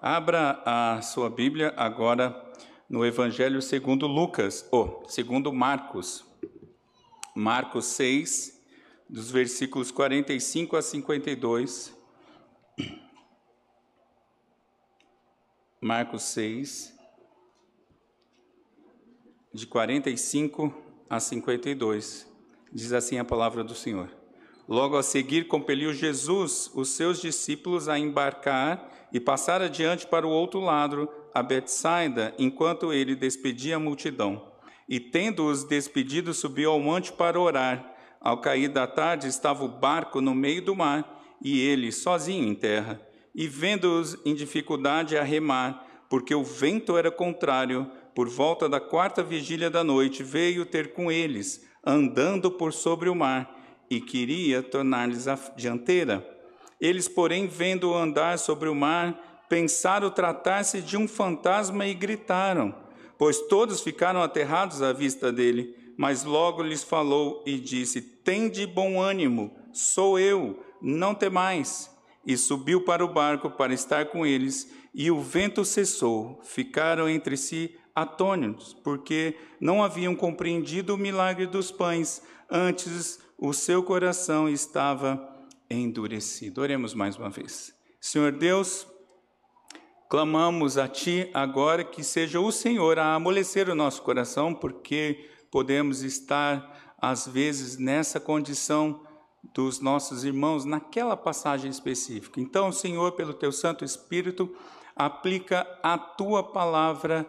Abra a sua Bíblia agora no Evangelho segundo Lucas, ou segundo Marcos. Marcos 6, dos versículos 45 a 52. Marcos 6, de 45 a 52. Diz assim a palavra do Senhor. Logo a seguir, compeliu Jesus os seus discípulos a embarcar e passar adiante para o outro lado, a Betsaida, enquanto ele despedia a multidão. E tendo-os despedido, subiu ao monte para orar. Ao cair da tarde, estava o barco no meio do mar e ele sozinho em terra. E vendo-os em dificuldade a remar, porque o vento era contrário, por volta da quarta vigília da noite, veio ter com eles, andando por sobre o mar, e queria tornar-lhes a dianteira. Eles, porém, vendo-o andar sobre o mar, pensaram tratar-se de um fantasma e gritaram, pois todos ficaram aterrados à vista dele. Mas logo lhes falou e disse: Tende bom ânimo, sou eu, não temais. E subiu para o barco para estar com eles, e o vento cessou. Ficaram entre si atônitos, porque não haviam compreendido o milagre dos pães, antes o seu coração estava endurecido. Oremos mais uma vez. Senhor Deus, clamamos a Ti agora que seja o Senhor a amolecer o nosso coração, porque podemos estar, às vezes, nessa condição dos nossos irmãos naquela passagem específica. Então, Senhor, pelo Teu Santo Espírito, aplica a Tua palavra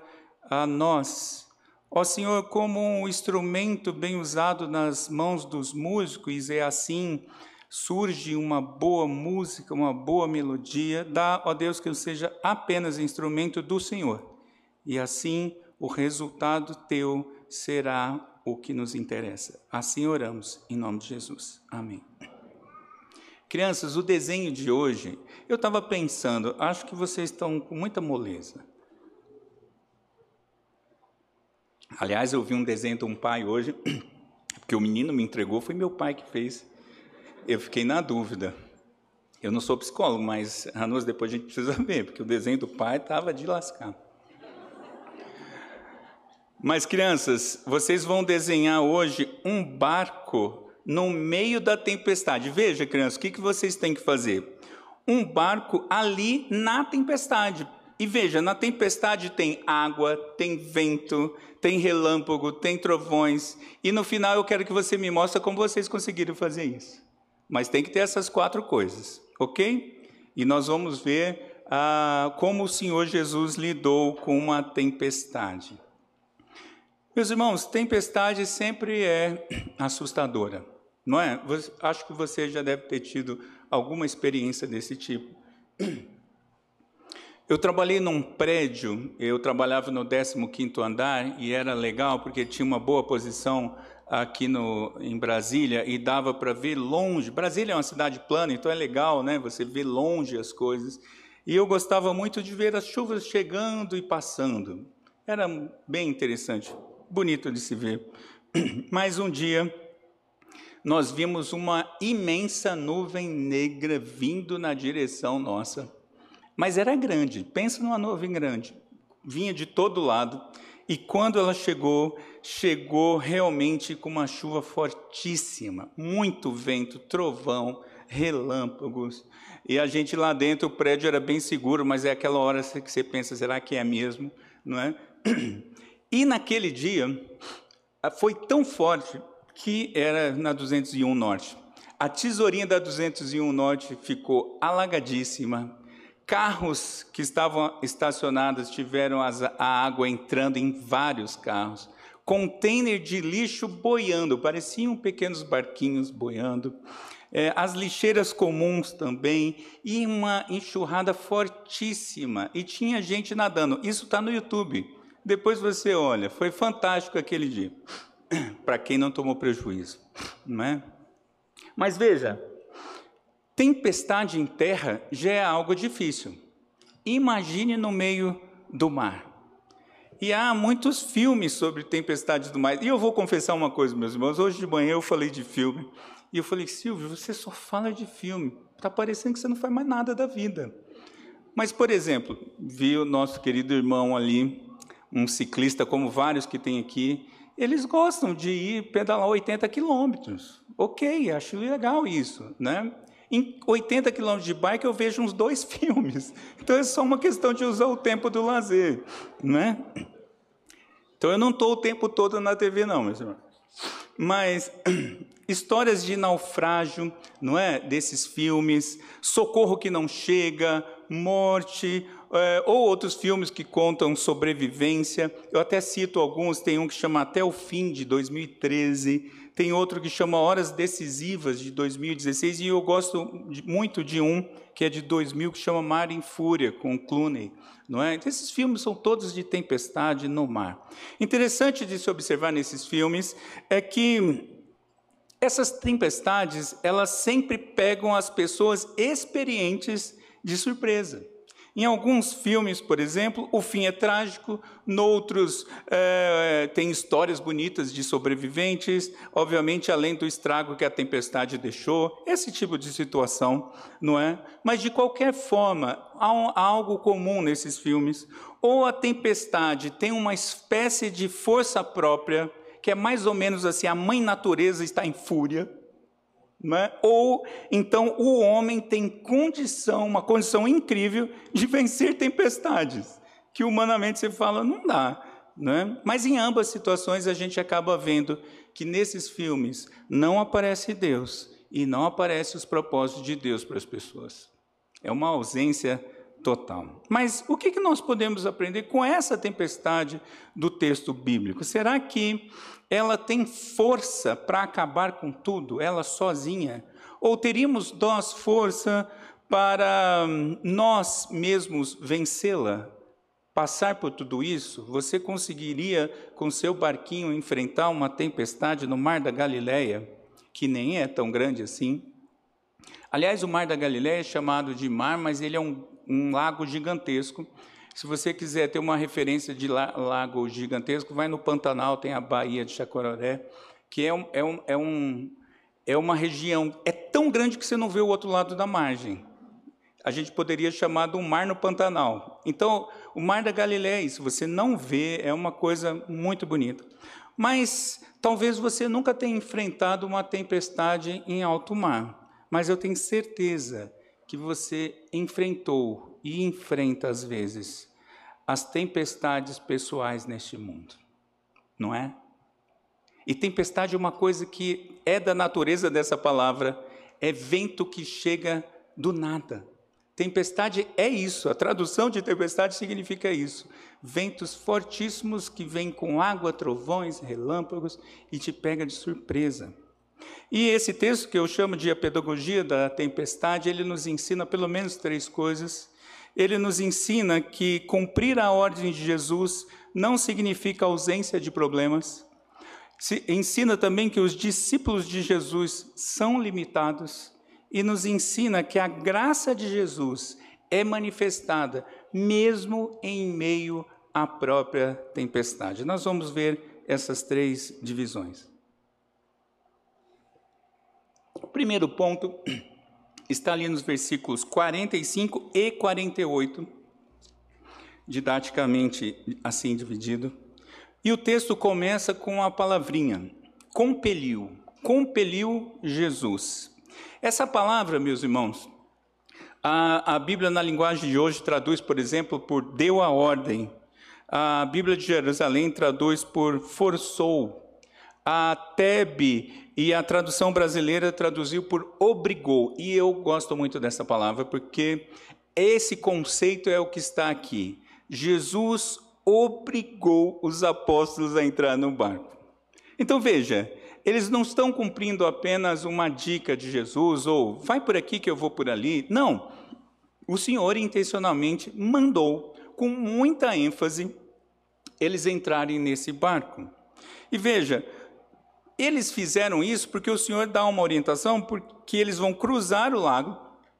a nós. Ó Senhor, como um instrumento bem usado nas mãos dos músicos, é assim surge uma boa música, uma boa melodia, dá, ó Deus, que eu seja apenas instrumento do Senhor. E assim o resultado teu será o que nos interessa. Assim oramos, em nome de Jesus. Amém. Crianças, o desenho de hoje, eu estava pensando, acho que vocês estão com muita moleza. Aliás, eu vi um desenho de um pai hoje, porque o menino me entregou, foi meu pai que fez. Eu fiquei na dúvida. Eu não sou psicólogo, mas, Ranus, depois a gente precisa ver, porque o desenho do pai estava de lascar. Mas, crianças, vocês vão desenhar hoje um barco no meio da tempestade. Veja, crianças, o que, que vocês têm que fazer? Um barco ali na tempestade. E veja, na tempestade tem água, tem vento, tem relâmpago, tem trovões. E no final eu quero que você me mostre como vocês conseguiram fazer isso. Mas tem que ter essas quatro coisas, ok? E nós vamos ver ah, como o Senhor Jesus lidou com uma tempestade. Meus irmãos, tempestade sempre é assustadora, não é? Acho que você já deve ter tido alguma experiência desse tipo. Eu trabalhei num prédio, eu trabalhava no 15º andar e era legal porque tinha uma boa posição aqui no, em Brasília e dava para ver longe. Brasília é uma cidade plana, então é legal, né? Você vê longe as coisas. E eu gostava muito de ver as chuvas chegando e passando. Era bem interessante bonito de se ver. Mas um dia nós vimos uma imensa nuvem negra vindo na direção nossa. Mas era grande, pensa numa nuvem grande. Vinha de todo lado. E quando ela chegou, chegou realmente com uma chuva fortíssima, muito vento, trovão, relâmpagos. E a gente lá dentro, o prédio era bem seguro, mas é aquela hora que você pensa, será que é mesmo? Não é? E naquele dia, foi tão forte que era na 201 Norte. A tesourinha da 201 Norte ficou alagadíssima. Carros que estavam estacionados tiveram a água entrando em vários carros. Container de lixo boiando, pareciam pequenos barquinhos boiando. É, as lixeiras comuns também, e uma enxurrada fortíssima. E tinha gente nadando. Isso está no YouTube. Depois você olha, foi fantástico aquele dia, para quem não tomou prejuízo, não é? Mas veja, tempestade em terra já é algo difícil. Imagine no meio do mar. E há muitos filmes sobre tempestades do mar. E eu vou confessar uma coisa, meus irmãos. Hoje de manhã eu falei de filme. E eu falei, Silvio, você só fala de filme. Está parecendo que você não faz mais nada da vida. Mas, por exemplo, vi o nosso querido irmão ali, um ciclista como vários que tem aqui, eles gostam de ir pedalar 80 quilômetros. Ok, acho legal isso, né? Em 80 quilômetros de bike eu vejo uns dois filmes. Então é só uma questão de usar o tempo do lazer, né? Então eu não estou o tempo todo na TV, não. Mas histórias de naufrágio, não é? Desses filmes, socorro que não chega, morte, é, ou outros filmes que contam sobrevivência. Eu até cito alguns, tem um que chama Até o Fim, de 2013, tem outro que chama Horas Decisivas, de 2016, e eu gosto muito de um que é de 2000, que chama Mar em Fúria, com Clooney. Não é? Então, esses filmes são todos de tempestade no mar. Interessante de se observar nesses filmes é que essas tempestades, elas sempre pegam as pessoas experientes de surpresa. Em alguns filmes, por exemplo, o fim é trágico, noutros é, tem histórias bonitas de sobreviventes, obviamente além do estrago que a tempestade deixou, esse tipo de situação, não é? Mas de qualquer forma, há, um, há algo comum nesses filmes. Ou a tempestade tem uma espécie de força própria, que é mais ou menos assim: a mãe natureza está em fúria é? Ou então o homem tem condição, uma condição incrível de vencer tempestades, que humanamente você fala não dá. é? Mas em ambas situações a gente acaba vendo que nesses filmes não aparece Deus e não aparece os propósitos de Deus para as pessoas. É uma ausência total. Mas o que nós podemos aprender com essa tempestade do texto bíblico? Será que ela tem força para acabar com tudo, ela sozinha? Ou teríamos nós força para hum, nós mesmos vencê-la? Passar por tudo isso, você conseguiria com seu barquinho enfrentar uma tempestade no mar da Galileia, que nem é tão grande assim? Aliás, o mar da Galileia é chamado de mar, mas ele é um, um lago gigantesco se você quiser ter uma referência de lago gigantesco, vai no Pantanal, tem a Baía de Chacororé, que é, um, é, um, é, um, é uma região, é tão grande que você não vê o outro lado da margem. A gente poderia chamar um mar no Pantanal. Então, o Mar da Galileia, se você não vê, é uma coisa muito bonita. Mas talvez você nunca tenha enfrentado uma tempestade em alto mar. Mas eu tenho certeza que você enfrentou e enfrenta às vezes as tempestades pessoais neste mundo, não é? E tempestade é uma coisa que é da natureza dessa palavra, é vento que chega do nada. Tempestade é isso, a tradução de tempestade significa isso. Ventos fortíssimos que vêm com água, trovões, relâmpagos e te pega de surpresa. E esse texto que eu chamo de a pedagogia da tempestade, ele nos ensina pelo menos três coisas ele nos ensina que cumprir a ordem de Jesus não significa ausência de problemas. Se ensina também que os discípulos de Jesus são limitados e nos ensina que a graça de Jesus é manifestada mesmo em meio à própria tempestade. Nós vamos ver essas três divisões. O primeiro ponto está ali nos versículos 45 e 48, didaticamente assim dividido. E o texto começa com a palavrinha compeliu, compeliu Jesus. Essa palavra, meus irmãos, a, a Bíblia na linguagem de hoje traduz, por exemplo, por deu a ordem. A Bíblia de Jerusalém traduz por forçou. A Tebe e a tradução brasileira traduziu por obrigou. E eu gosto muito dessa palavra porque esse conceito é o que está aqui. Jesus obrigou os apóstolos a entrar no barco. Então veja, eles não estão cumprindo apenas uma dica de Jesus ou vai por aqui que eu vou por ali. Não. O Senhor intencionalmente mandou, com muita ênfase, eles entrarem nesse barco. E veja, eles fizeram isso porque o Senhor dá uma orientação, porque eles vão cruzar o lago,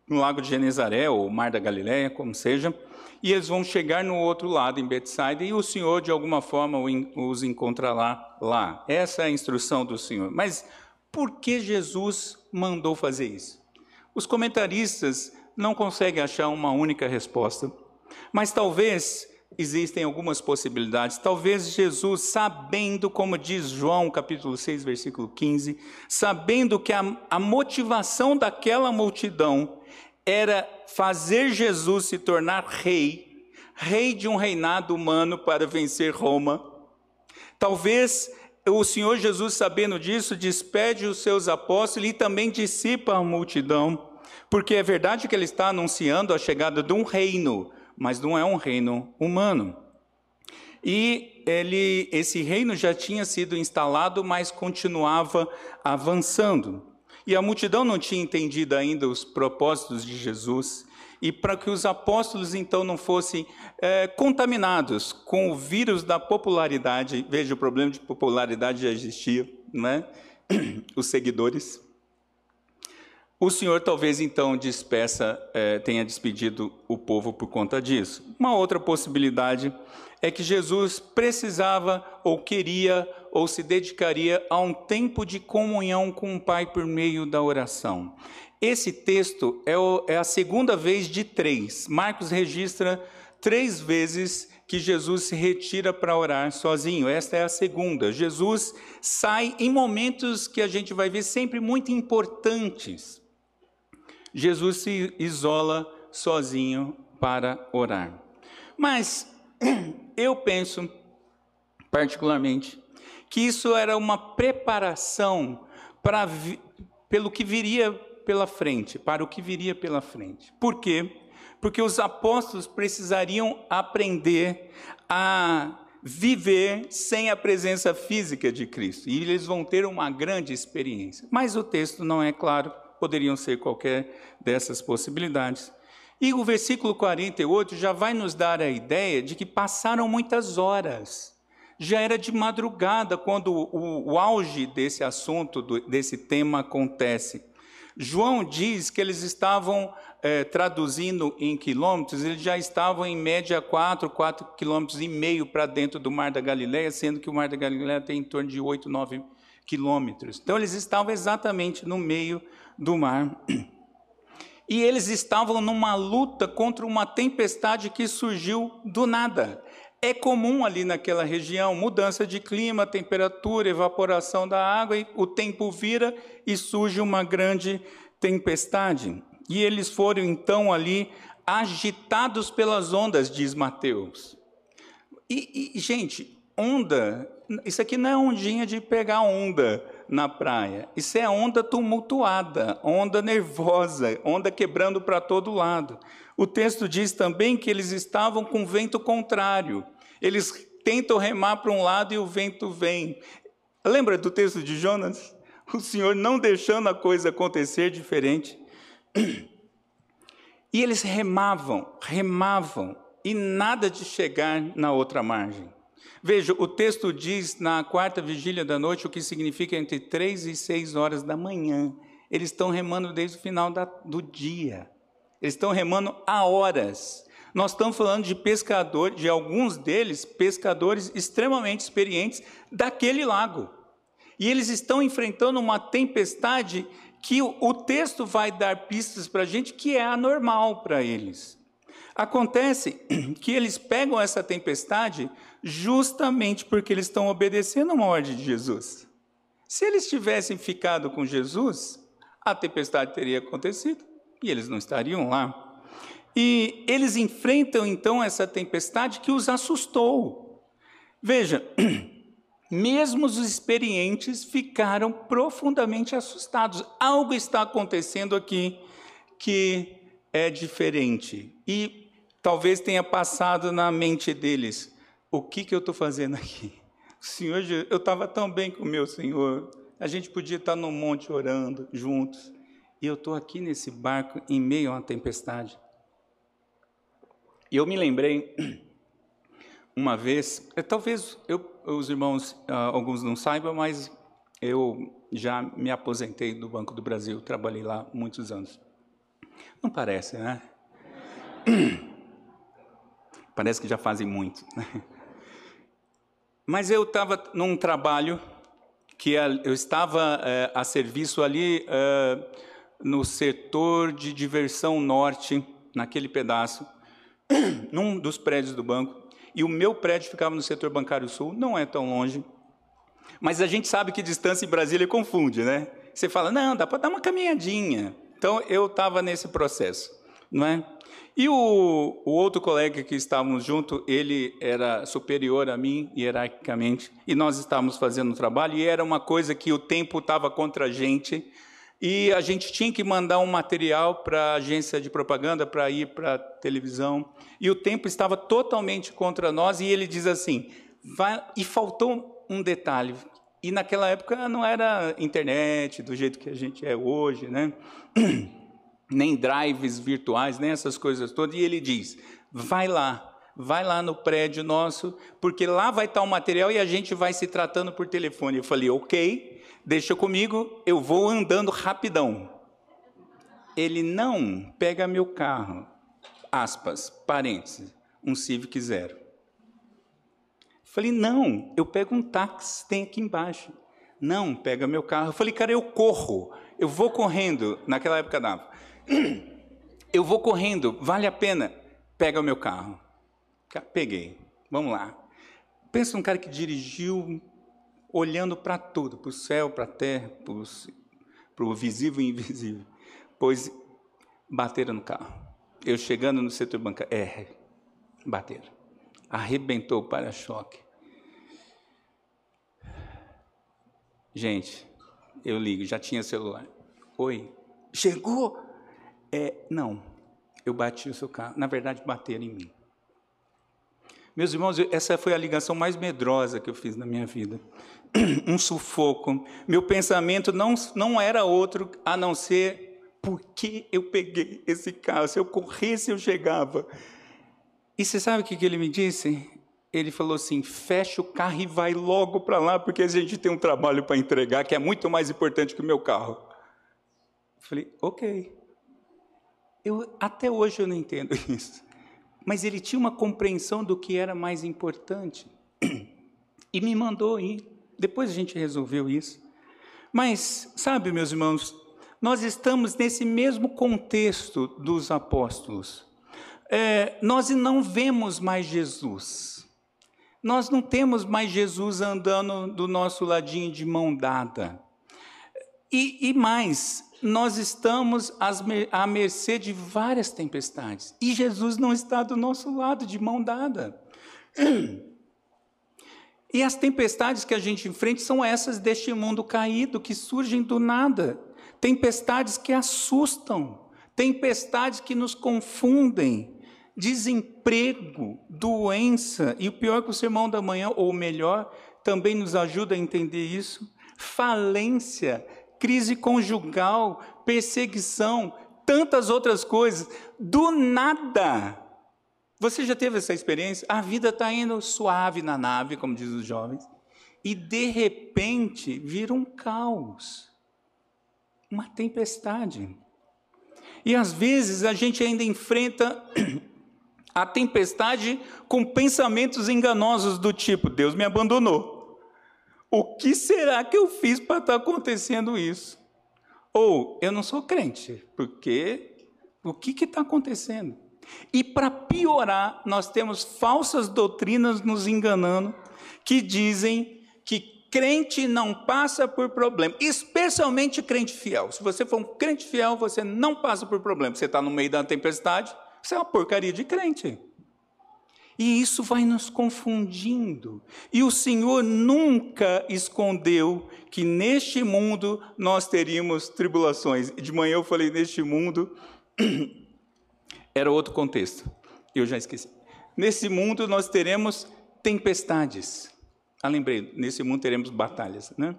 no lago de Genezaré, ou Mar da Galileia, como seja, e eles vão chegar no outro lado, em Betsaida, e o Senhor, de alguma forma, os encontrará lá. Essa é a instrução do Senhor. Mas por que Jesus mandou fazer isso? Os comentaristas não consegue achar uma única resposta. Mas talvez existem algumas possibilidades. Talvez Jesus, sabendo, como diz João capítulo 6, versículo 15, sabendo que a, a motivação daquela multidão era fazer Jesus se tornar rei, rei de um reinado humano para vencer Roma. Talvez o Senhor Jesus, sabendo disso, despede os seus apóstolos e também dissipa a multidão, porque é verdade que ele está anunciando a chegada de um reino, mas não é um reino humano. E ele, esse reino já tinha sido instalado, mas continuava avançando. E a multidão não tinha entendido ainda os propósitos de Jesus. E para que os apóstolos então não fossem é, contaminados com o vírus da popularidade, veja, o problema de popularidade já existia, né? os seguidores. O Senhor talvez então despeça, é, tenha despedido o povo por conta disso. Uma outra possibilidade é que Jesus precisava ou queria ou se dedicaria a um tempo de comunhão com o Pai por meio da oração. Esse texto é, o, é a segunda vez de três. Marcos registra três vezes que Jesus se retira para orar sozinho. Esta é a segunda. Jesus sai em momentos que a gente vai ver sempre muito importantes. Jesus se isola sozinho para orar. Mas eu penso, particularmente, que isso era uma preparação para pelo que viria pela frente, para o que viria pela frente. Por quê? Porque os apóstolos precisariam aprender a viver sem a presença física de Cristo. E eles vão ter uma grande experiência. Mas o texto não é claro poderiam ser qualquer dessas possibilidades. E o versículo 48 já vai nos dar a ideia de que passaram muitas horas. Já era de madrugada quando o, o auge desse assunto, do, desse tema acontece. João diz que eles estavam é, traduzindo em quilômetros, eles já estavam em média 4, 4 quilômetros e meio para dentro do Mar da Galileia, sendo que o Mar da Galileia tem em torno de 8, 9 quilômetros. Então eles estavam exatamente no meio do mar. E eles estavam numa luta contra uma tempestade que surgiu do nada. É comum ali naquela região mudança de clima, temperatura, evaporação da água, e o tempo vira e surge uma grande tempestade. E eles foram então ali agitados pelas ondas, diz Mateus. E, e gente, onda, isso aqui não é ondinha de pegar onda na praia. Isso é onda tumultuada, onda nervosa, onda quebrando para todo lado. O texto diz também que eles estavam com vento contrário. Eles tentam remar para um lado e o vento vem. Lembra do texto de Jonas? O Senhor não deixando a coisa acontecer diferente. E eles remavam, remavam, e nada de chegar na outra margem. Veja, o texto diz na quarta vigília da noite o que significa entre três e seis horas da manhã. Eles estão remando desde o final da, do dia. Eles estão remando há horas. Nós estamos falando de pescadores, de alguns deles, pescadores extremamente experientes daquele lago. E eles estão enfrentando uma tempestade que o texto vai dar pistas para a gente que é anormal para eles. Acontece que eles pegam essa tempestade justamente porque eles estão obedecendo uma ordem de Jesus. Se eles tivessem ficado com Jesus, a tempestade teria acontecido e eles não estariam lá. E eles enfrentam então essa tempestade que os assustou. Veja, mesmo os experientes ficaram profundamente assustados. Algo está acontecendo aqui que é diferente. E talvez tenha passado na mente deles: o que, que eu estou fazendo aqui? Senhor, eu estava tão bem com o meu Senhor, a gente podia estar no monte orando juntos, e eu estou aqui nesse barco em meio a uma tempestade. E eu me lembrei, uma vez, é, talvez eu, os irmãos, ah, alguns não saibam, mas eu já me aposentei do Banco do Brasil, trabalhei lá muitos anos. Não parece, né? Parece que já fazem muito. Mas eu estava num trabalho que eu estava é, a serviço ali é, no setor de diversão norte, naquele pedaço, num dos prédios do banco, e o meu prédio ficava no setor bancário sul, não é tão longe. Mas a gente sabe que distância em Brasília confunde, né? Você fala, não, dá para dar uma caminhadinha. Então eu estava nesse processo, não é? E o, o, outro colega que estávamos junto, ele era superior a mim hierarquicamente, e nós estávamos fazendo o trabalho, e era uma coisa que o tempo estava contra a gente, e a gente tinha que mandar um material para a agência de propaganda para ir para a televisão, e o tempo estava totalmente contra nós, e ele diz assim, e faltou um detalhe, e naquela época não era internet do jeito que a gente é hoje, né? nem drives virtuais, nem essas coisas todas, e ele diz, vai lá, vai lá no prédio nosso, porque lá vai estar o material e a gente vai se tratando por telefone. Eu falei, ok, deixa comigo, eu vou andando rapidão. Ele não pega meu carro, aspas, parênteses, um Civic Zero. Falei, não, eu pego um táxi, tem aqui embaixo. Não, pega meu carro. Eu falei, cara, eu corro, eu vou correndo. Naquela época dava. Eu vou correndo, vale a pena. Pega o meu carro. Peguei, vamos lá. Pensa num cara que dirigiu olhando para tudo, para o céu, para a terra, para o visível e invisível. Pois bateram no carro. Eu chegando no setor bancário, é, bateram. Arrebentou o para-choque. Gente, eu ligo, já tinha celular. Oi, chegou? É, não, eu bati o seu carro. Na verdade, bateram em mim. Meus irmãos, essa foi a ligação mais medrosa que eu fiz na minha vida. Um sufoco. Meu pensamento não, não era outro a não ser por que eu peguei esse carro. Se eu corresse, eu chegava. E você sabe o que ele me disse? Ele falou assim: fecha o carro e vai logo para lá, porque a gente tem um trabalho para entregar que é muito mais importante que o meu carro. Eu falei: ok. Eu, até hoje eu não entendo isso mas ele tinha uma compreensão do que era mais importante e me mandou ir. Depois a gente resolveu isso. Mas, sabe, meus irmãos, nós estamos nesse mesmo contexto dos apóstolos. É, nós não vemos mais Jesus. Nós não temos mais Jesus andando do nosso ladinho de mão dada. E, e mais, nós estamos à mercê de várias tempestades. E Jesus não está do nosso lado, de mão dada. E as tempestades que a gente enfrenta são essas deste mundo caído, que surgem do nada. Tempestades que assustam, tempestades que nos confundem, desemprego, doença, e o pior é que o sermão da manhã, ou melhor, também nos ajuda a entender isso, falência, crise conjugal, perseguição, tantas outras coisas, do nada. Você já teve essa experiência? A vida está indo suave na nave, como dizem os jovens, e de repente vira um caos, uma tempestade. E às vezes a gente ainda enfrenta a tempestade com pensamentos enganosos do tipo: Deus me abandonou. O que será que eu fiz para estar tá acontecendo isso? Ou eu não sou crente, porque o que está acontecendo? E para piorar, nós temos falsas doutrinas nos enganando que dizem que crente não passa por problema, especialmente crente fiel. Se você for um crente fiel, você não passa por problema. Você está no meio da tempestade, você é uma porcaria de crente. E isso vai nos confundindo. E o Senhor nunca escondeu que neste mundo nós teríamos tribulações. De manhã eu falei neste mundo, era outro contexto. Eu já esqueci. Nesse mundo nós teremos tempestades. Ah, lembrei, nesse mundo teremos batalhas, né?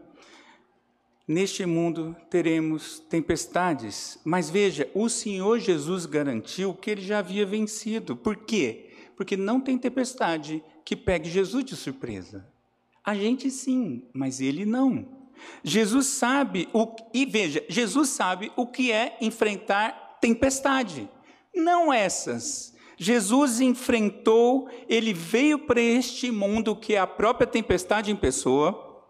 Neste mundo teremos tempestades, mas veja, o Senhor Jesus garantiu que ele já havia vencido. Por quê? Porque não tem tempestade que pegue Jesus de surpresa. A gente sim, mas ele não. Jesus sabe o e veja, Jesus sabe o que é enfrentar tempestade. Não essas. Jesus enfrentou, ele veio para este mundo que é a própria tempestade em pessoa.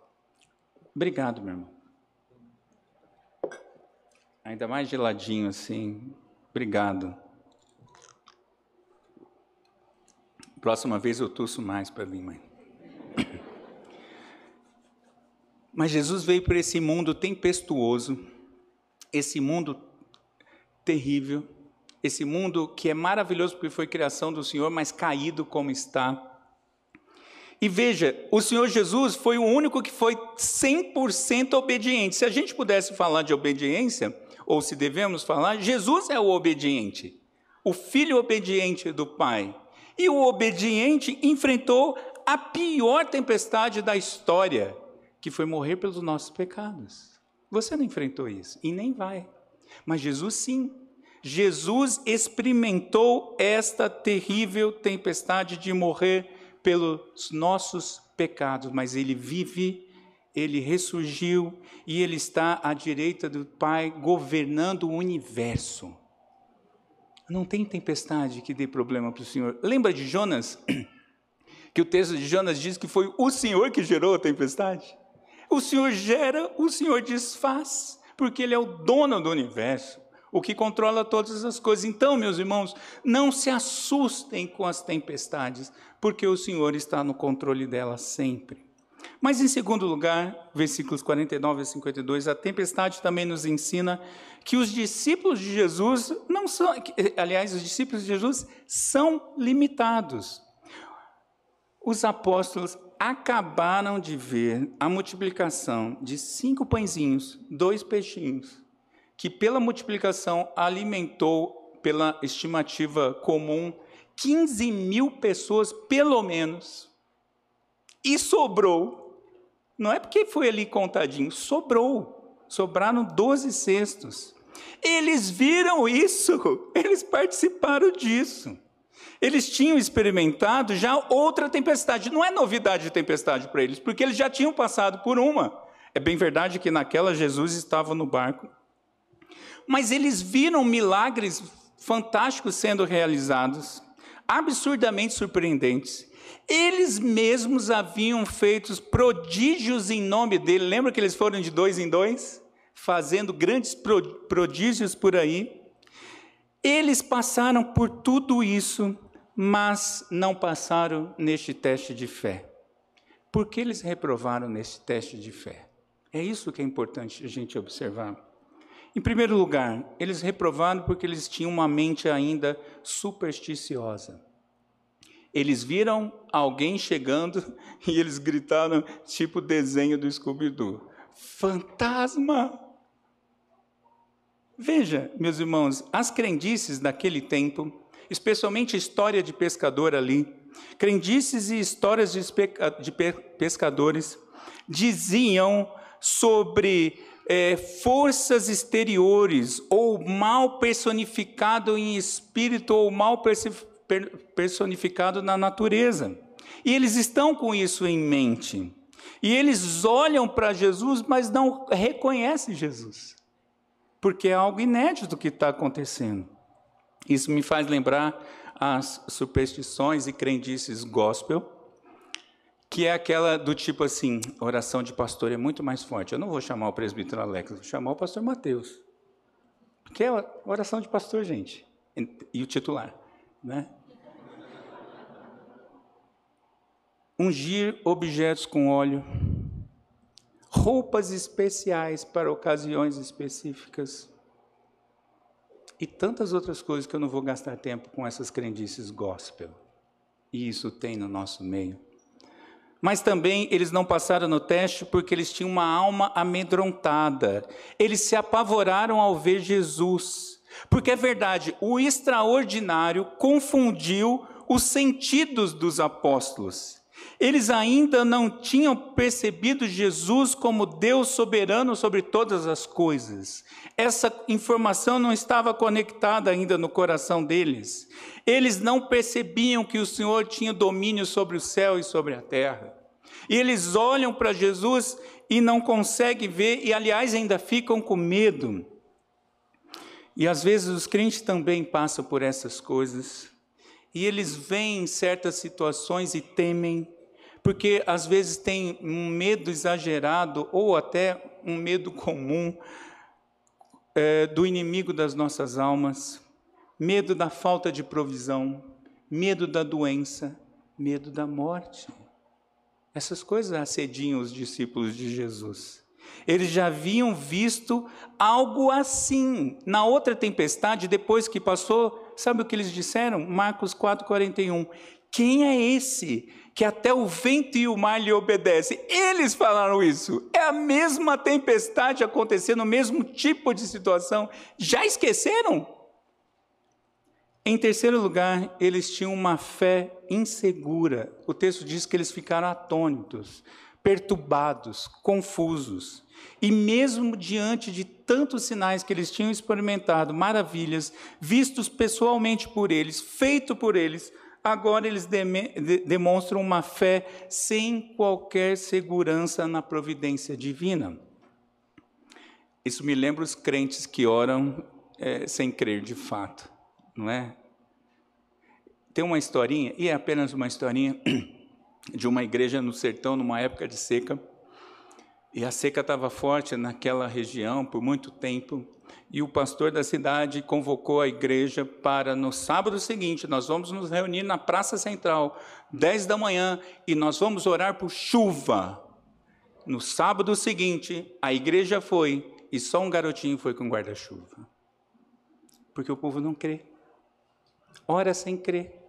Obrigado, meu irmão. Ainda mais geladinho assim. Obrigado. Próxima vez eu tuço mais para mim, mãe. Mas Jesus veio para esse mundo tempestuoso, esse mundo terrível, esse mundo que é maravilhoso porque foi criação do Senhor, mas caído como está. E veja, o Senhor Jesus foi o único que foi 100% obediente. Se a gente pudesse falar de obediência, ou se devemos falar, Jesus é o obediente, o filho obediente do Pai. E o obediente enfrentou a pior tempestade da história, que foi morrer pelos nossos pecados. Você não enfrentou isso e nem vai. Mas Jesus sim. Jesus experimentou esta terrível tempestade de morrer pelos nossos pecados, mas ele vive, ele ressurgiu e ele está à direita do Pai governando o universo. Não tem tempestade que dê problema para o Senhor. Lembra de Jonas? Que o texto de Jonas diz que foi o Senhor que gerou a tempestade? O Senhor gera, o Senhor desfaz, porque Ele é o dono do universo, o que controla todas as coisas. Então, meus irmãos, não se assustem com as tempestades, porque o Senhor está no controle delas sempre. Mas, em segundo lugar, versículos 49 a 52, a tempestade também nos ensina que os discípulos de Jesus não são, aliás, os discípulos de Jesus são limitados. Os apóstolos acabaram de ver a multiplicação de cinco pãezinhos, dois peixinhos, que pela multiplicação alimentou, pela estimativa comum, 15 mil pessoas, pelo menos. E sobrou. Não é porque foi ali contadinho, sobrou. Sobraram 12 cestos. Eles viram isso, eles participaram disso. Eles tinham experimentado já outra tempestade. Não é novidade de tempestade para eles, porque eles já tinham passado por uma. É bem verdade que naquela Jesus estava no barco. Mas eles viram milagres fantásticos sendo realizados, absurdamente surpreendentes. Eles mesmos haviam feito prodígios em nome dele. Lembra que eles foram de dois em dois? Fazendo grandes prodígios por aí. Eles passaram por tudo isso mas não passaram neste teste de fé. Por que eles reprovaram nesse teste de fé? É isso que é importante a gente observar. Em primeiro lugar, eles reprovaram porque eles tinham uma mente ainda supersticiosa. Eles viram alguém chegando e eles gritaram, tipo desenho do Scooby-Doo: Fantasma! Veja, meus irmãos, as crendices daquele tempo especialmente história de pescador ali, crendices e histórias de, de pescadores diziam sobre é, forças exteriores, ou mal personificado em espírito, ou mal personificado na natureza. E eles estão com isso em mente. E eles olham para Jesus, mas não reconhecem Jesus, porque é algo inédito que está acontecendo. Isso me faz lembrar as superstições e crendices gospel, que é aquela do tipo assim, oração de pastor é muito mais forte. Eu não vou chamar o presbítero Alex, vou chamar o pastor Mateus. Que é oração de pastor, gente. E o titular, né? Ungir objetos com óleo, roupas especiais para ocasiões específicas, e tantas outras coisas que eu não vou gastar tempo com essas crendices gospel. E isso tem no nosso meio. Mas também eles não passaram no teste porque eles tinham uma alma amedrontada. Eles se apavoraram ao ver Jesus. Porque é verdade, o extraordinário confundiu os sentidos dos apóstolos. Eles ainda não tinham percebido Jesus como Deus soberano sobre todas as coisas. Essa informação não estava conectada ainda no coração deles. Eles não percebiam que o Senhor tinha domínio sobre o céu e sobre a terra. E eles olham para Jesus e não conseguem ver, e aliás ainda ficam com medo. E às vezes os crentes também passam por essas coisas. E eles veem certas situações e temem porque às vezes tem um medo exagerado ou até um medo comum é, do inimigo das nossas almas, medo da falta de provisão, medo da doença, medo da morte. Essas coisas assediam os discípulos de Jesus. Eles já haviam visto algo assim. Na outra tempestade, depois que passou, sabe o que eles disseram? Marcos 4,41. Quem é esse que até o vento e o mar lhe obedecem? Eles falaram isso. É a mesma tempestade acontecendo, o mesmo tipo de situação. Já esqueceram? Em terceiro lugar, eles tinham uma fé insegura. O texto diz que eles ficaram atônitos, perturbados, confusos. E mesmo diante de tantos sinais que eles tinham experimentado, maravilhas, vistos pessoalmente por eles, feito por eles, agora eles demonstram uma fé sem qualquer segurança na providência divina. Isso me lembra os crentes que oram é, sem crer de fato, não é? Tem uma historinha, e é apenas uma historinha, de uma igreja no sertão, numa época de seca, e a seca estava forte naquela região por muito tempo, e o pastor da cidade convocou a igreja para no sábado seguinte, nós vamos nos reunir na praça central, 10 da manhã, e nós vamos orar por chuva. No sábado seguinte, a igreja foi, e só um garotinho foi com guarda-chuva. Porque o povo não crê. Ora sem crer.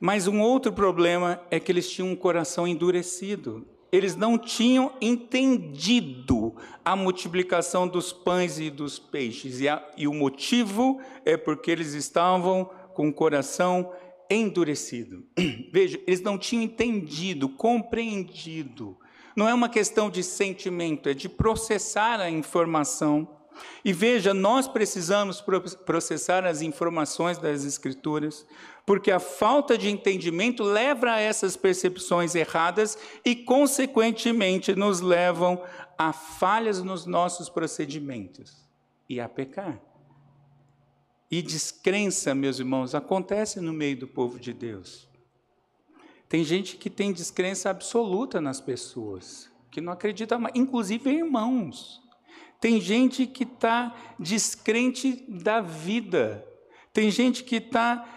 Mas um outro problema é que eles tinham um coração endurecido eles não tinham entendido a multiplicação dos pães e dos peixes. E, a, e, o motivo é porque eles estavam com o coração endurecido. Veja, eles não tinham entendido, compreendido. Não é uma questão de sentimento, é de processar a informação. E veja, nós precisamos processar as informações das Escrituras, porque a falta de entendimento leva a essas percepções erradas e, consequentemente, nos levam a falhas nos nossos procedimentos e a pecar. E descrença, meus irmãos, acontece no meio do povo de Deus. Tem gente que tem descrença absoluta nas pessoas, que não acredita inclusive irmãos. Tem gente que está descrente da vida. Tem gente que está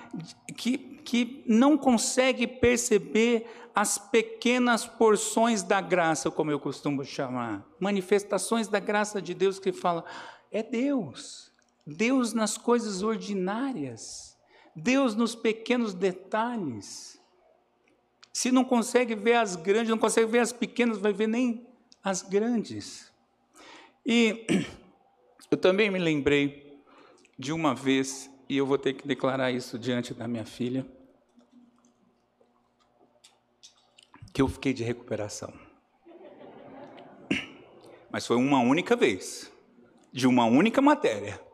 que, que não consegue perceber as pequenas porções da graça, como eu costumo chamar, manifestações da graça de Deus que fala, é Deus, Deus nas coisas ordinárias, Deus nos pequenos detalhes. Se não consegue ver as grandes, não consegue ver as pequenas, vai ver nem as grandes. E eu também me lembrei de uma vez e eu vou ter que declarar isso diante da minha filha, que eu fiquei de recuperação. Mas foi uma única vez, de uma única matéria.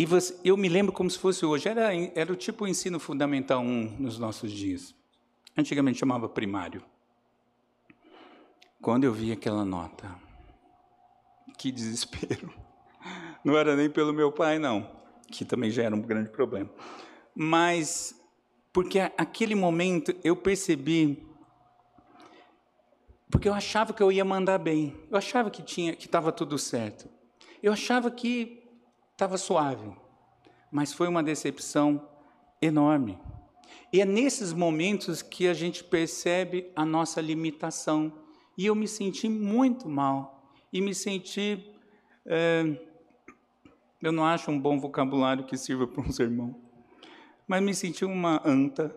E você, eu me lembro como se fosse hoje, era, era o tipo ensino fundamental 1 nos nossos dias. Antigamente chamava primário. Quando eu vi aquela nota, que desespero. Não era nem pelo meu pai, não, que também já era um grande problema. Mas porque aquele momento eu percebi porque eu achava que eu ia mandar bem. Eu achava que tinha que estava tudo certo. Eu achava que estava suave. Mas foi uma decepção enorme. E é nesses momentos que a gente percebe a nossa limitação. E eu me senti muito mal. E me senti é, eu não acho um bom vocabulário que sirva para um sermão. Mas me senti uma anta,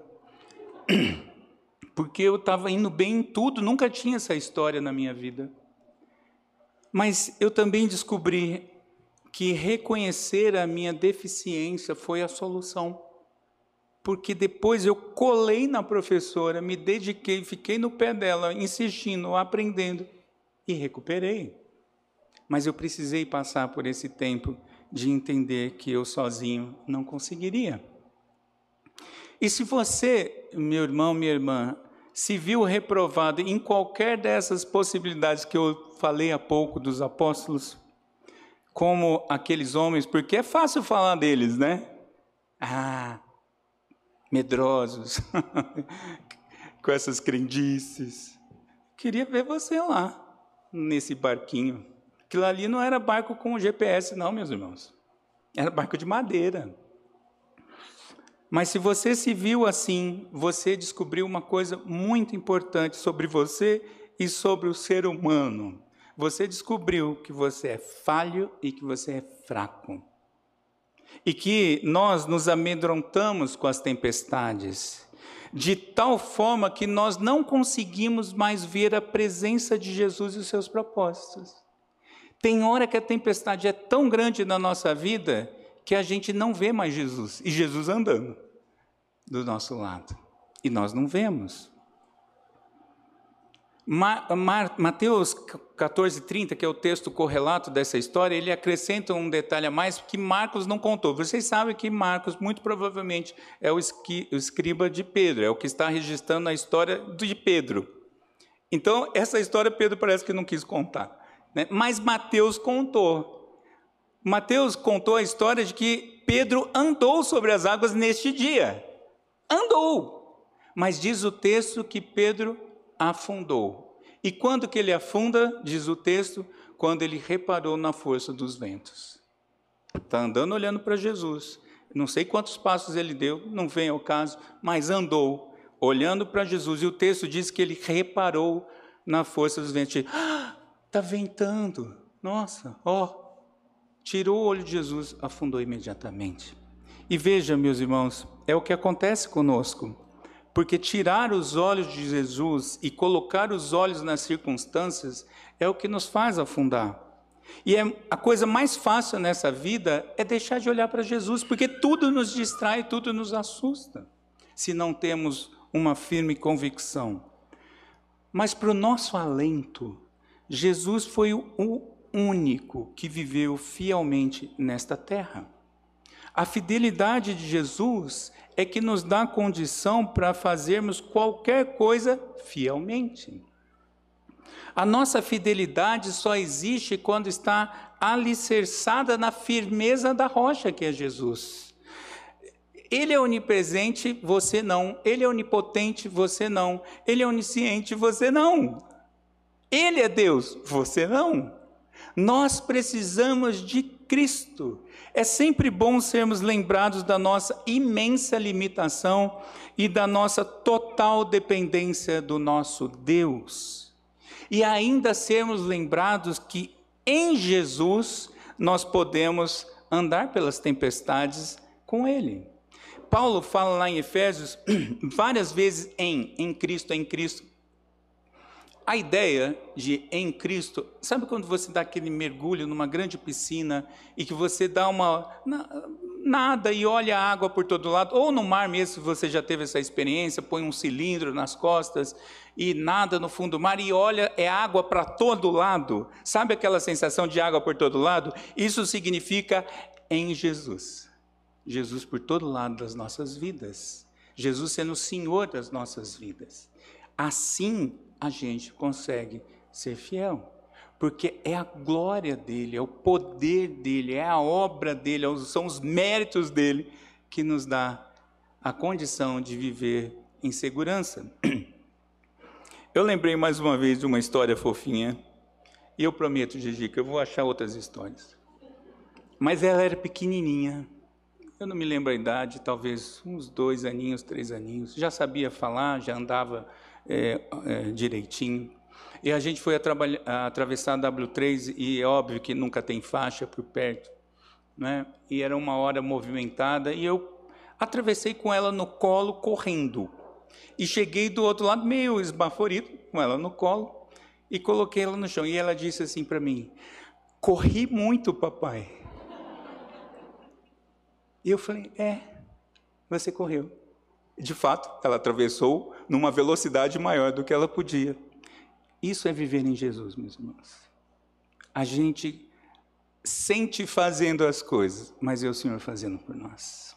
porque eu estava indo bem em tudo, nunca tinha essa história na minha vida. Mas eu também descobri que reconhecer a minha deficiência foi a solução. Porque depois eu colei na professora, me dediquei, fiquei no pé dela, insistindo, aprendendo e recuperei. Mas eu precisei passar por esse tempo de entender que eu sozinho não conseguiria. E se você, meu irmão, minha irmã, se viu reprovado em qualquer dessas possibilidades que eu falei há pouco dos apóstolos, como aqueles homens, porque é fácil falar deles, né? Ah, medrosos, com essas crendices. Queria ver você lá, nesse barquinho, Aquilo ali não era barco com GPS, não, meus irmãos. Era barco de madeira. Mas se você se viu assim, você descobriu uma coisa muito importante sobre você e sobre o ser humano. Você descobriu que você é falho e que você é fraco. E que nós nos amedrontamos com as tempestades, de tal forma que nós não conseguimos mais ver a presença de Jesus e os seus propósitos. Tem hora que a tempestade é tão grande na nossa vida que a gente não vê mais Jesus e Jesus andando do nosso lado. E nós não vemos. Mateus 14, 30, que é o texto correlato dessa história, ele acrescenta um detalhe a mais que Marcos não contou. Vocês sabem que Marcos, muito provavelmente, é o escriba de Pedro, é o que está registrando a história de Pedro. Então, essa história Pedro parece que não quis contar. Né? Mas Mateus contou. Mateus contou a história de que Pedro andou sobre as águas neste dia. Andou. Mas diz o texto que Pedro afundou. E quando que ele afunda, diz o texto, quando ele reparou na força dos ventos. Está andando olhando para Jesus. Não sei quantos passos ele deu, não vem ao caso, mas andou olhando para Jesus. E o texto diz que ele reparou na força dos ventos. Está ah, ventando. Nossa, ó. Tirou o olho de Jesus, afundou imediatamente. E veja, meus irmãos, é o que acontece conosco. Porque tirar os olhos de Jesus e colocar os olhos nas circunstâncias é o que nos faz afundar. E é, a coisa mais fácil nessa vida é deixar de olhar para Jesus, porque tudo nos distrai, tudo nos assusta, se não temos uma firme convicção. Mas para o nosso alento, Jesus foi o único que viveu fielmente nesta terra. A fidelidade de Jesus é que nos dá condição para fazermos qualquer coisa fielmente. A nossa fidelidade só existe quando está alicerçada na firmeza da rocha que é Jesus. Ele é onipresente, você não. Ele é onipotente, você não. Ele é onisciente, você não. Ele é Deus, você não. Nós precisamos de Cristo. É sempre bom sermos lembrados da nossa imensa limitação e da nossa total dependência do nosso Deus. E ainda sermos lembrados que em Jesus nós podemos andar pelas tempestades com Ele. Paulo fala lá em Efésios várias vezes em, em Cristo, em Cristo. A ideia de em Cristo, sabe quando você dá aquele mergulho numa grande piscina e que você dá uma nada e olha a água por todo lado, ou no mar mesmo, se você já teve essa experiência, põe um cilindro nas costas e nada no fundo do mar e olha é água para todo lado. Sabe aquela sensação de água por todo lado? Isso significa em Jesus. Jesus por todo lado das nossas vidas. Jesus sendo o Senhor das nossas vidas. Assim a gente consegue ser fiel. Porque é a glória dele, é o poder dele, é a obra dele, são os méritos dele que nos dá a condição de viver em segurança. Eu lembrei mais uma vez de uma história fofinha, e eu prometo, Gigi, que eu vou achar outras histórias. Mas ela era pequenininha, eu não me lembro a idade, talvez uns dois aninhos, três aninhos. Já sabia falar, já andava é, é, direitinho. E a gente foi a, atravessar a W3 e é óbvio que nunca tem faixa por perto, né? E era uma hora movimentada e eu atravessei com ela no colo correndo. E cheguei do outro lado meio esbaforido com ela no colo e coloquei ela no chão. E ela disse assim para mim: "Corri muito, papai". E eu falei: "É, você correu". De fato, ela atravessou numa velocidade maior do que ela podia. Isso é viver em Jesus, meus irmãos. A gente sente fazendo as coisas, mas é o Senhor fazendo por nós.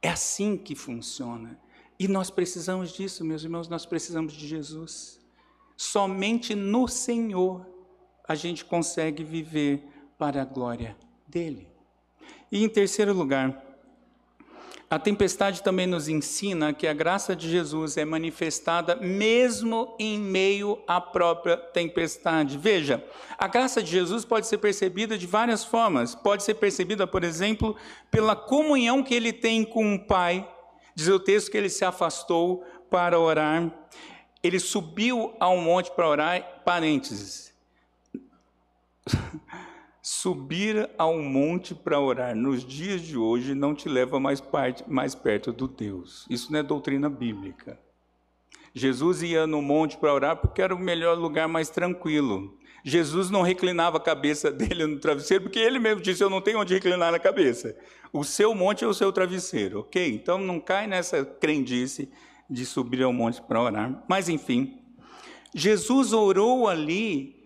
É assim que funciona. E nós precisamos disso, meus irmãos, nós precisamos de Jesus. Somente no Senhor a gente consegue viver para a glória dele. E em terceiro lugar, a tempestade também nos ensina que a graça de Jesus é manifestada mesmo em meio à própria tempestade. Veja, a graça de Jesus pode ser percebida de várias formas. Pode ser percebida, por exemplo, pela comunhão que ele tem com o Pai. Diz o texto que ele se afastou para orar. Ele subiu ao monte para orar, parênteses. Subir ao monte para orar nos dias de hoje não te leva mais, parte, mais perto do Deus. Isso não é doutrina bíblica. Jesus ia no monte para orar porque era o melhor lugar mais tranquilo. Jesus não reclinava a cabeça dele no travesseiro, porque ele mesmo disse: Eu não tenho onde reclinar a cabeça. O seu monte é o seu travesseiro, ok? Então não cai nessa crendice de subir ao monte para orar. Mas enfim, Jesus orou ali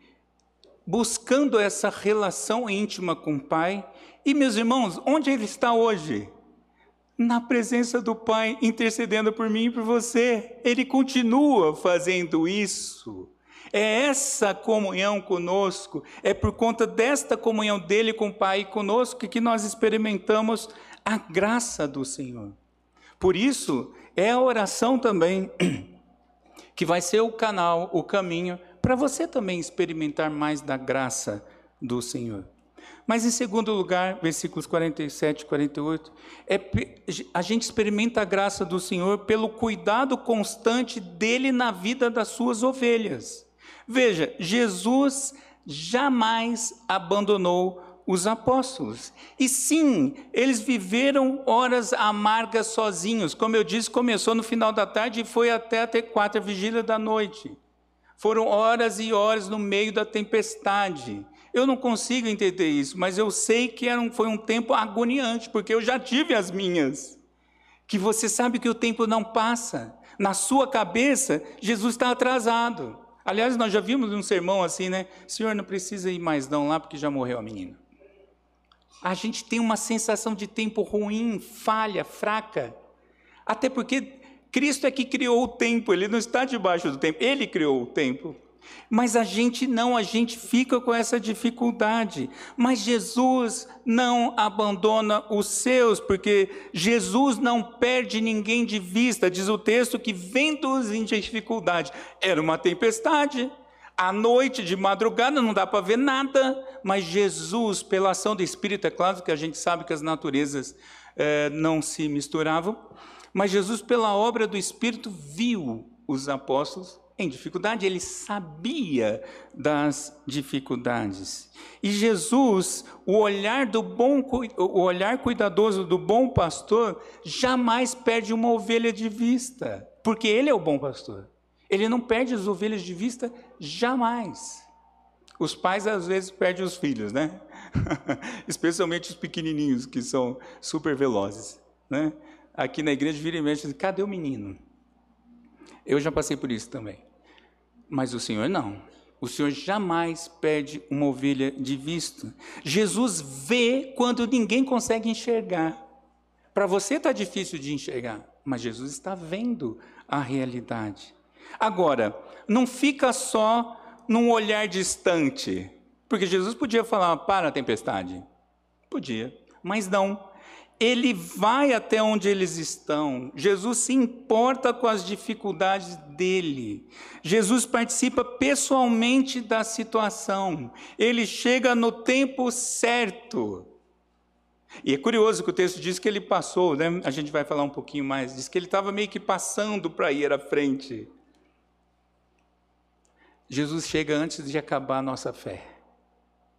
buscando essa relação íntima com o Pai. E, meus irmãos, onde ele está hoje? Na presença do Pai, intercedendo por mim e por você. Ele continua fazendo isso. É essa comunhão conosco, é por conta desta comunhão dele com o Pai e conosco que nós experimentamos a graça do Senhor. Por isso, é a oração também que vai ser o canal, o caminho para você também experimentar mais da graça do Senhor. Mas em segundo lugar, versículos 47 e 48, é, a gente experimenta a graça do Senhor pelo cuidado constante dele na vida das suas ovelhas. Veja, Jesus jamais abandonou os apóstolos. E sim, eles viveram horas amargas sozinhos. Como eu disse, começou no final da tarde e foi até a quarta vigília da noite. Foram horas e horas no meio da tempestade. Eu não consigo entender isso, mas eu sei que era um, foi um tempo agoniante, porque eu já tive as minhas. Que você sabe que o tempo não passa. Na sua cabeça, Jesus está atrasado. Aliás, nós já vimos um sermão assim, né? Senhor, não precisa ir mais não lá, porque já morreu a menina. A gente tem uma sensação de tempo ruim, falha, fraca. Até porque Cristo é que criou o tempo, ele não está debaixo do tempo, ele criou o tempo. Mas a gente não, a gente fica com essa dificuldade. Mas Jesus não abandona os seus, porque Jesus não perde ninguém de vista. Diz o texto que vendo-os em dificuldade, era uma tempestade. À noite, de madrugada, não dá para ver nada, mas Jesus, pela ação do Espírito, é claro que a gente sabe que as naturezas eh, não se misturavam, mas Jesus, pela obra do Espírito, viu os apóstolos em dificuldade, ele sabia das dificuldades. E Jesus, o olhar do bom, o olhar cuidadoso do bom pastor, jamais perde uma ovelha de vista, porque ele é o bom pastor. Ele não perde as ovelhas de vista jamais. Os pais às vezes perdem os filhos, né? Especialmente os pequenininhos que são super velozes, né? Aqui na igreja vira e mexe, cadê o menino? Eu já passei por isso também. Mas o Senhor não. O Senhor jamais perde uma ovelha de vista. Jesus vê quando ninguém consegue enxergar. Para você está difícil de enxergar, mas Jesus está vendo a realidade. Agora, não fica só num olhar distante, porque Jesus podia falar para a tempestade. Podia, mas não ele vai até onde eles estão. Jesus se importa com as dificuldades dele. Jesus participa pessoalmente da situação. Ele chega no tempo certo. E é curioso que o texto diz que ele passou, né? a gente vai falar um pouquinho mais, diz que ele estava meio que passando para ir à frente. Jesus chega antes de acabar a nossa fé,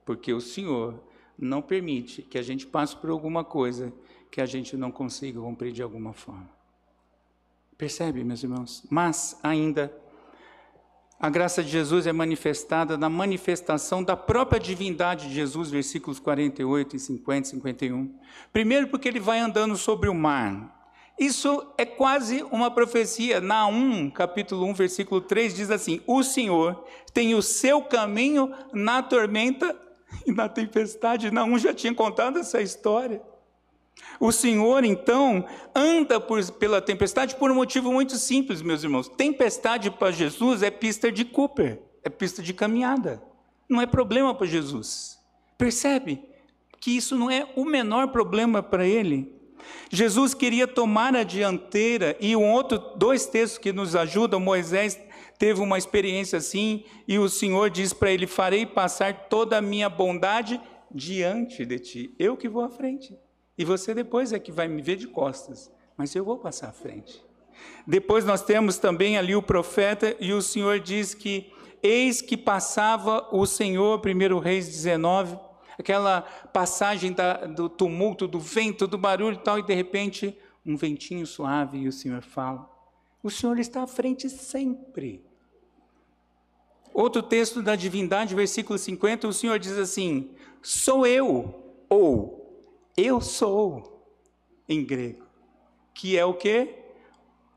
porque o Senhor não permite que a gente passe por alguma coisa que a gente não consiga cumprir de alguma forma. Percebe, meus irmãos? Mas ainda a graça de Jesus é manifestada na manifestação da própria divindade de Jesus, versículos 48 e 50 e 51. Primeiro, porque ele vai andando sobre o mar. Isso é quase uma profecia. Na 1, capítulo 1, versículo 3, diz assim: O Senhor tem o seu caminho na tormenta e na tempestade. Na 1 já tinha contado essa história. O Senhor, então, anda por, pela tempestade por um motivo muito simples, meus irmãos. Tempestade para Jesus é pista de Cooper, é pista de caminhada. Não é problema para Jesus. Percebe que isso não é o menor problema para ele. Jesus queria tomar a dianteira e um outro dois textos que nos ajudam, Moisés teve uma experiência assim e o Senhor diz para ele: "Farei passar toda a minha bondade diante de ti. Eu que vou à frente. E você depois é que vai me ver de costas, mas eu vou passar à frente." Depois nós temos também ali o profeta e o Senhor diz que eis que passava o Senhor, 1 Reis 19, aquela passagem da, do tumulto, do vento, do barulho e tal, e de repente um ventinho suave e o Senhor fala: O Senhor está à frente sempre. Outro texto da divindade, versículo 50, o Senhor diz assim: Sou eu, ou eu sou, em grego, que é o que?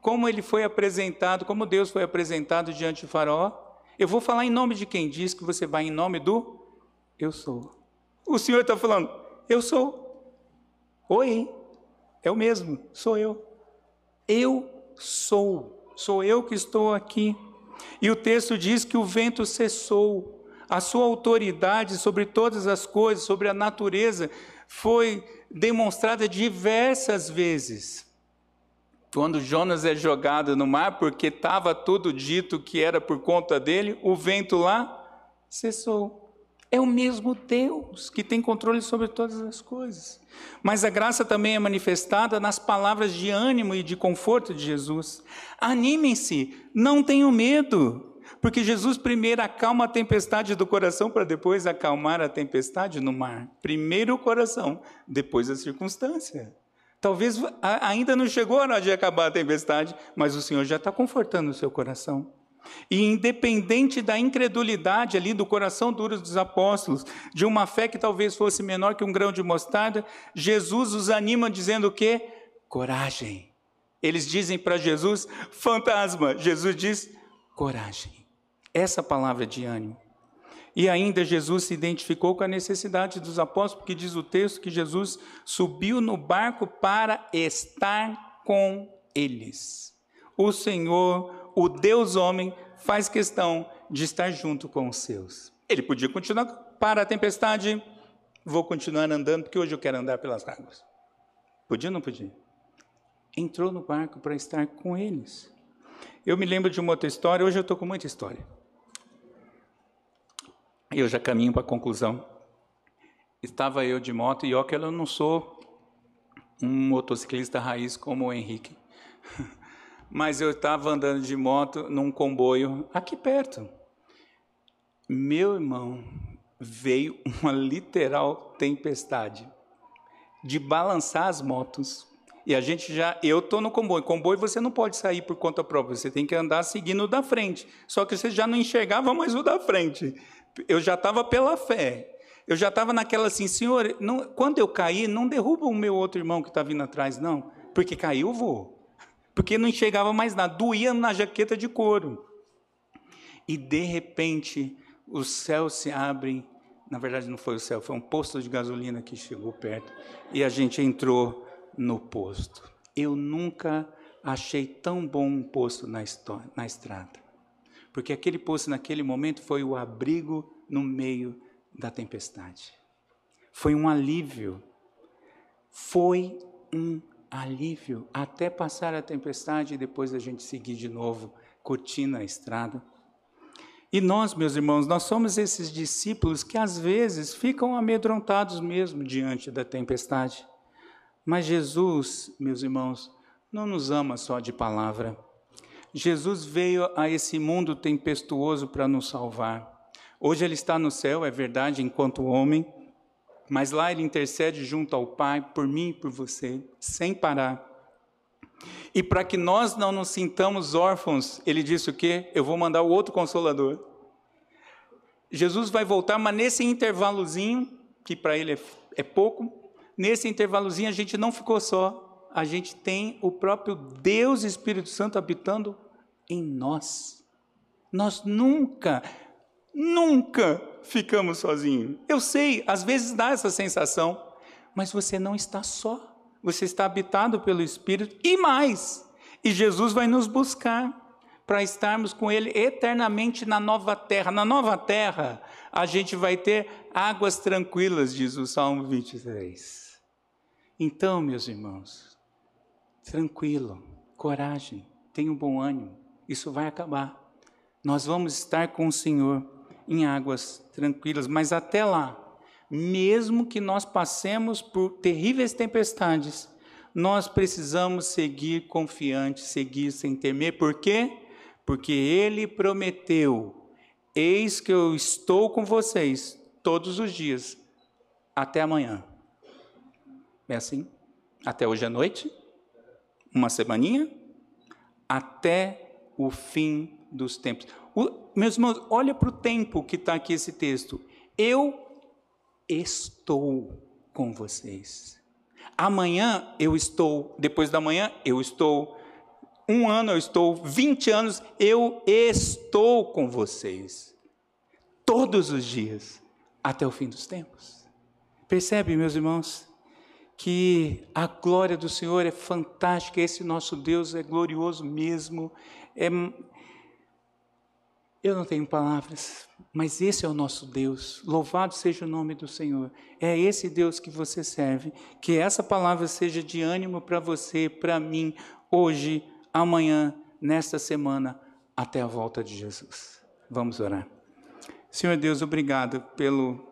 Como ele foi apresentado, como Deus foi apresentado diante do faraó. Eu vou falar em nome de quem diz que você vai em nome do eu sou. O Senhor está falando, eu sou. Oi, é o mesmo, sou eu. Eu sou, sou eu que estou aqui. E o texto diz que o vento cessou, a sua autoridade sobre todas as coisas, sobre a natureza, foi demonstrada diversas vezes. Quando Jonas é jogado no mar, porque estava tudo dito que era por conta dele, o vento lá cessou. É o mesmo Deus que tem controle sobre todas as coisas. Mas a graça também é manifestada nas palavras de ânimo e de conforto de Jesus. Animem-se, não tenham medo, porque Jesus primeiro acalma a tempestade do coração para depois acalmar a tempestade no mar. Primeiro o coração, depois a circunstância. Talvez ainda não chegou a hora de acabar a tempestade, mas o Senhor já está confortando o seu coração. E independente da incredulidade ali do coração duro dos apóstolos, de uma fé que talvez fosse menor que um grão de mostarda, Jesus os anima dizendo o quê? Coragem. Eles dizem para Jesus, fantasma. Jesus diz, coragem. Essa palavra de ânimo. E ainda Jesus se identificou com a necessidade dos apóstolos, porque diz o texto que Jesus subiu no barco para estar com eles. O Senhor o Deus homem faz questão de estar junto com os seus. Ele podia continuar para a tempestade, vou continuar andando porque hoje eu quero andar pelas águas. Podia ou não podia? Entrou no barco para estar com eles. Eu me lembro de uma outra história, hoje eu estou com muita história. Eu já caminho para a conclusão. Estava eu de moto e ó que eu não sou um motociclista raiz como o Henrique. mas eu estava andando de moto num comboio aqui perto. Meu irmão, veio uma literal tempestade de balançar as motos. E a gente já, eu estou no comboio. Comboio você não pode sair por conta própria, você tem que andar seguindo o da frente. Só que você já não enxergava mais o da frente. Eu já estava pela fé. Eu já estava naquela assim, senhor, não, quando eu cair, não derruba o meu outro irmão que está vindo atrás, não. Porque caiu, eu vou porque não enxergava mais nada, doía na jaqueta de couro. E de repente, os céus se abrem. Na verdade, não foi o céu, foi um posto de gasolina que chegou perto e a gente entrou no posto. Eu nunca achei tão bom um posto na, na estrada, porque aquele posto, naquele momento, foi o abrigo no meio da tempestade. Foi um alívio. Foi um alívio até passar a tempestade e depois a gente seguir de novo, curtindo a estrada. E nós, meus irmãos, nós somos esses discípulos que às vezes ficam amedrontados mesmo diante da tempestade. Mas Jesus, meus irmãos, não nos ama só de palavra. Jesus veio a esse mundo tempestuoso para nos salvar. Hoje ele está no céu, é verdade, enquanto homem, mas lá ele intercede junto ao Pai por mim e por você, sem parar. E para que nós não nos sintamos órfãos, ele disse o quê? Eu vou mandar o outro consolador. Jesus vai voltar, mas nesse intervalozinho, que para ele é, é pouco, nesse intervalozinho a gente não ficou só, a gente tem o próprio Deus Espírito Santo habitando em nós. Nós nunca, nunca ficamos sozinhos. Eu sei, às vezes dá essa sensação, mas você não está só. Você está habitado pelo Espírito e mais. E Jesus vai nos buscar para estarmos com Ele eternamente na nova terra. Na nova terra, a gente vai ter águas tranquilas, diz o Salmo 23. Então, meus irmãos, tranquilo, coragem, tenha um bom ânimo, isso vai acabar. Nós vamos estar com o Senhor em águas tranquilas, mas até lá, mesmo que nós passemos por terríveis tempestades, nós precisamos seguir confiantes, seguir sem temer, por quê? Porque Ele prometeu: Eis que eu estou com vocês todos os dias, até amanhã. É assim? Até hoje à noite? Uma semaninha? Até o fim dos tempos. O, meus irmãos, olha para o tempo que está aqui esse texto. Eu estou com vocês. Amanhã eu estou, depois da manhã eu estou, um ano eu estou, 20 anos eu estou com vocês. Todos os dias, até o fim dos tempos. Percebe, meus irmãos? Que a glória do Senhor é fantástica, esse nosso Deus é glorioso mesmo. É... Eu não tenho palavras, mas esse é o nosso Deus. Louvado seja o nome do Senhor. É esse Deus que você serve. Que essa palavra seja de ânimo para você, para mim, hoje, amanhã, nesta semana, até a volta de Jesus. Vamos orar. Senhor Deus, obrigado pelo,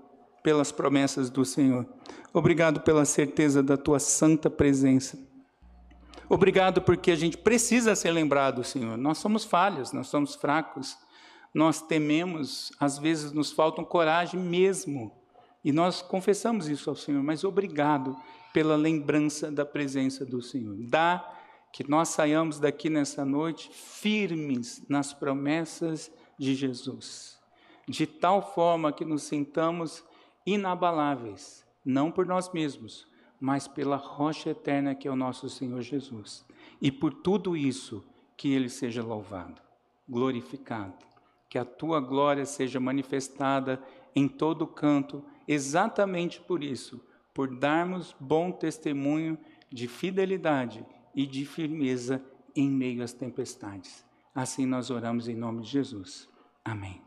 pelas promessas do Senhor. Obrigado pela certeza da tua santa presença. Obrigado porque a gente precisa ser lembrado, Senhor. Nós somos falhos, nós somos fracos, nós tememos, às vezes nos faltam coragem mesmo. E nós confessamos isso ao Senhor, mas obrigado pela lembrança da presença do Senhor. Dá que nós saiamos daqui nessa noite firmes nas promessas de Jesus, de tal forma que nos sintamos inabaláveis não por nós mesmos, mas pela rocha eterna que é o nosso Senhor Jesus. E por tudo isso, que Ele seja louvado, glorificado, que a tua glória seja manifestada em todo canto, exatamente por isso, por darmos bom testemunho de fidelidade e de firmeza em meio às tempestades. Assim nós oramos em nome de Jesus. Amém.